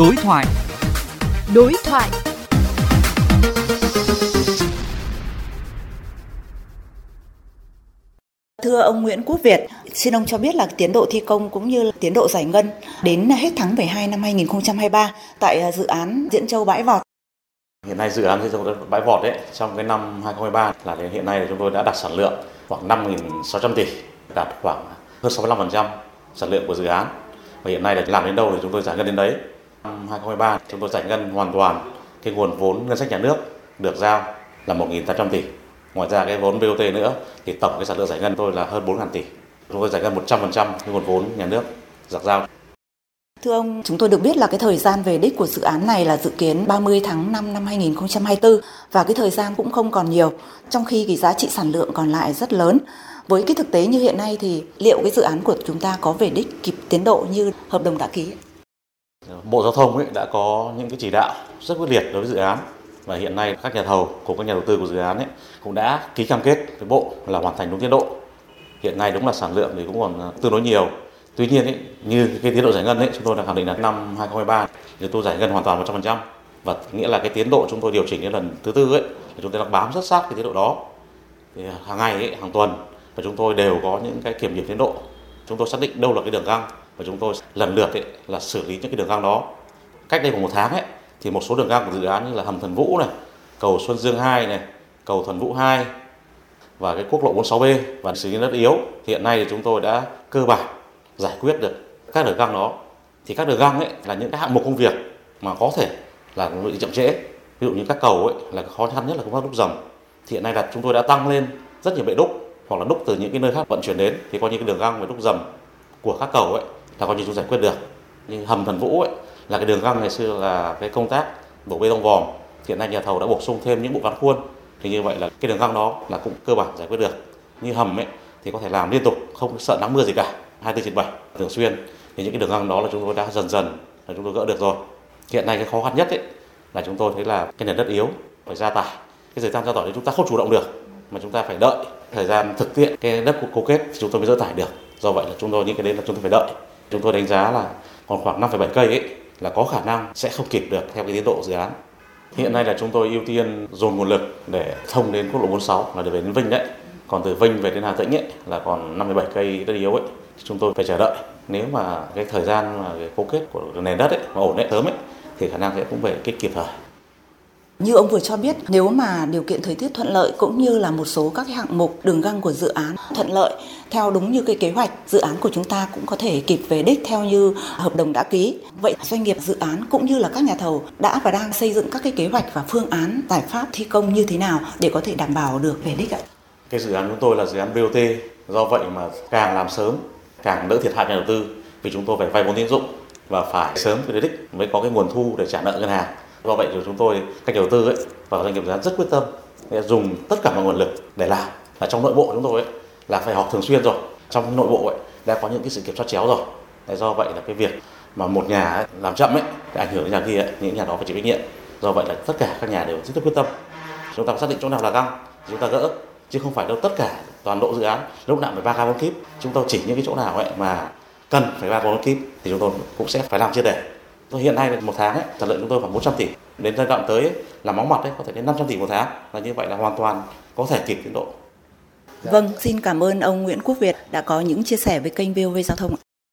Đối thoại. Đối thoại. Thưa ông Nguyễn Quốc Việt, xin ông cho biết là tiến độ thi công cũng như là tiến độ giải ngân đến hết tháng 12 năm 2023 tại dự án Diễn Châu Bãi Vọt. Hiện nay dự án Diễn Châu Bãi Vọt ấy, trong cái năm 2023 là đến hiện nay chúng tôi đã đạt sản lượng khoảng 5.600 tỷ, đạt khoảng hơn 65% sản lượng của dự án. Và hiện nay là làm đến đâu thì chúng tôi giải ngân đến đấy. Năm 2023 chúng tôi giải ngân hoàn toàn cái nguồn vốn ngân sách nhà nước được giao là 1.800 tỷ. Ngoài ra cái vốn BOT nữa thì tổng cái sản lượng giải ngân tôi là hơn 4.000 tỷ. Chúng tôi giải ngân 100% cái nguồn vốn nhà nước được giao. Thưa ông, chúng tôi được biết là cái thời gian về đích của dự án này là dự kiến 30 tháng 5 năm 2024 và cái thời gian cũng không còn nhiều, trong khi cái giá trị sản lượng còn lại rất lớn. Với cái thực tế như hiện nay thì liệu cái dự án của chúng ta có về đích kịp tiến độ như hợp đồng đã ký? Bộ Giao thông ấy đã có những cái chỉ đạo rất quyết liệt đối với dự án và hiện nay các nhà thầu cùng các nhà đầu tư của dự án ấy cũng đã ký cam kết với bộ là hoàn thành đúng tiến độ. Hiện nay đúng là sản lượng thì cũng còn à, tương đối nhiều. Tuy nhiên ấy, như cái tiến độ giải ngân ấy chúng tôi đã khẳng định là năm 2023 thì tôi giải ngân hoàn toàn 100% và nghĩa là cái tiến độ chúng tôi điều chỉnh đến lần thứ tư ấy thì chúng tôi đang bám rất sát cái tiến độ đó. Thì à, hàng ngày ấy, hàng tuần và chúng tôi đều có những cái kiểm điểm tiến độ. Chúng tôi xác định đâu là cái đường găng và chúng tôi lần lượt ấy, là xử lý những cái đường găng đó. Cách đây khoảng một tháng ấy thì một số đường găng của dự án như là hầm Thần Vũ này, cầu Xuân Dương 2 này, cầu Thần Vũ 2 và cái quốc lộ 46B và xử lý đất yếu hiện nay thì chúng tôi đã cơ bản giải quyết được các đường găng đó. Thì các đường găng ấy là những cái hạng mục công việc mà có thể là bị chậm trễ. Ví dụ như các cầu ấy là khó khăn nhất là công tác đúc dầm. Thì hiện nay là chúng tôi đã tăng lên rất nhiều bệ đúc hoặc là đúc từ những cái nơi khác vận chuyển đến thì coi như cái đường găng về đúc dầm của các cầu ấy là coi như chúng giải quyết được. Nhưng hầm Thần Vũ ấy, là cái đường găng ngày xưa là cái công tác đổ bê tông vòm. Hiện nay nhà thầu đã bổ sung thêm những bộ ván khuôn. Thì như vậy là cái đường găng đó là cũng cơ bản giải quyết được. Như hầm ấy, thì có thể làm liên tục, không sợ nắng mưa gì cả. 24 trên 7 thường xuyên. Thì những cái đường găng đó là chúng tôi đã dần dần là chúng tôi gỡ được rồi. Hiện nay cái khó khăn nhất ấy, là chúng tôi thấy là cái nền đất yếu, phải gia tải. Cái thời gian gia tải thì chúng ta không chủ động được, mà chúng ta phải đợi. Thời gian thực hiện cái đất cố kết thì chúng tôi mới dỡ tải được. Do vậy là chúng tôi những cái đấy là chúng tôi phải đợi chúng tôi đánh giá là còn khoảng 5,7 cây ấy là có khả năng sẽ không kịp được theo cái tiến độ dự án. Hiện nay là chúng tôi ưu tiên dồn nguồn lực để thông đến quốc lộ 46 là để về đến Vinh đấy. Còn từ Vinh về đến Hà Tĩnh ấy là còn 57 cây đất yếu ấy chúng tôi phải chờ đợi. Nếu mà cái thời gian mà cái cố kết của nền đất ấy mà ổn định sớm ấy thì khả năng sẽ cũng về cái kịp thời. Như ông vừa cho biết, nếu mà điều kiện thời tiết thuận lợi cũng như là một số các hạng mục đường găng của dự án thuận lợi theo đúng như cái kế hoạch, dự án của chúng ta cũng có thể kịp về đích theo như hợp đồng đã ký. Vậy doanh nghiệp dự án cũng như là các nhà thầu đã và đang xây dựng các cái kế hoạch và phương án giải pháp thi công như thế nào để có thể đảm bảo được về đích ạ? Cái dự án của tôi là dự án BOT, do vậy mà càng làm sớm càng đỡ thiệt hại nhà đầu tư vì chúng tôi phải vay vốn tín dụng và phải sớm về đích mới có cái nguồn thu để trả nợ ngân hàng do vậy thì chúng tôi các nhà đầu tư ấy và doanh nghiệp dự án rất quyết tâm dùng tất cả mọi nguồn lực để làm. Và trong nội bộ chúng tôi ấy, là phải họp thường xuyên rồi. Trong nội bộ ấy đã có những cái sự kiểm soát chéo rồi. Để do vậy là cái việc mà một nhà ấy, làm chậm ấy để ảnh hưởng đến nhà kia ấy, những nhà đó phải chịu trách nhiệm. Do vậy là tất cả các nhà đều rất quyết tâm. Chúng ta xác định chỗ nào là găng chúng ta gỡ chứ không phải đâu tất cả toàn bộ dự án lúc nào phải ba ca bốn kíp. Chúng tôi chỉ những cái chỗ nào ấy mà cần phải ba bốn kíp thì chúng tôi cũng sẽ phải làm chia để hiện nay một tháng ấy, sản lượng chúng tôi khoảng 400 tỷ. Đến giai đoạn tới ấy, là móng mặt ấy, có thể đến 500 tỷ một tháng. Là như vậy là hoàn toàn có thể kịp tiến độ. Vâng, xin cảm ơn ông Nguyễn Quốc Việt đã có những chia sẻ với kênh VOV Giao thông.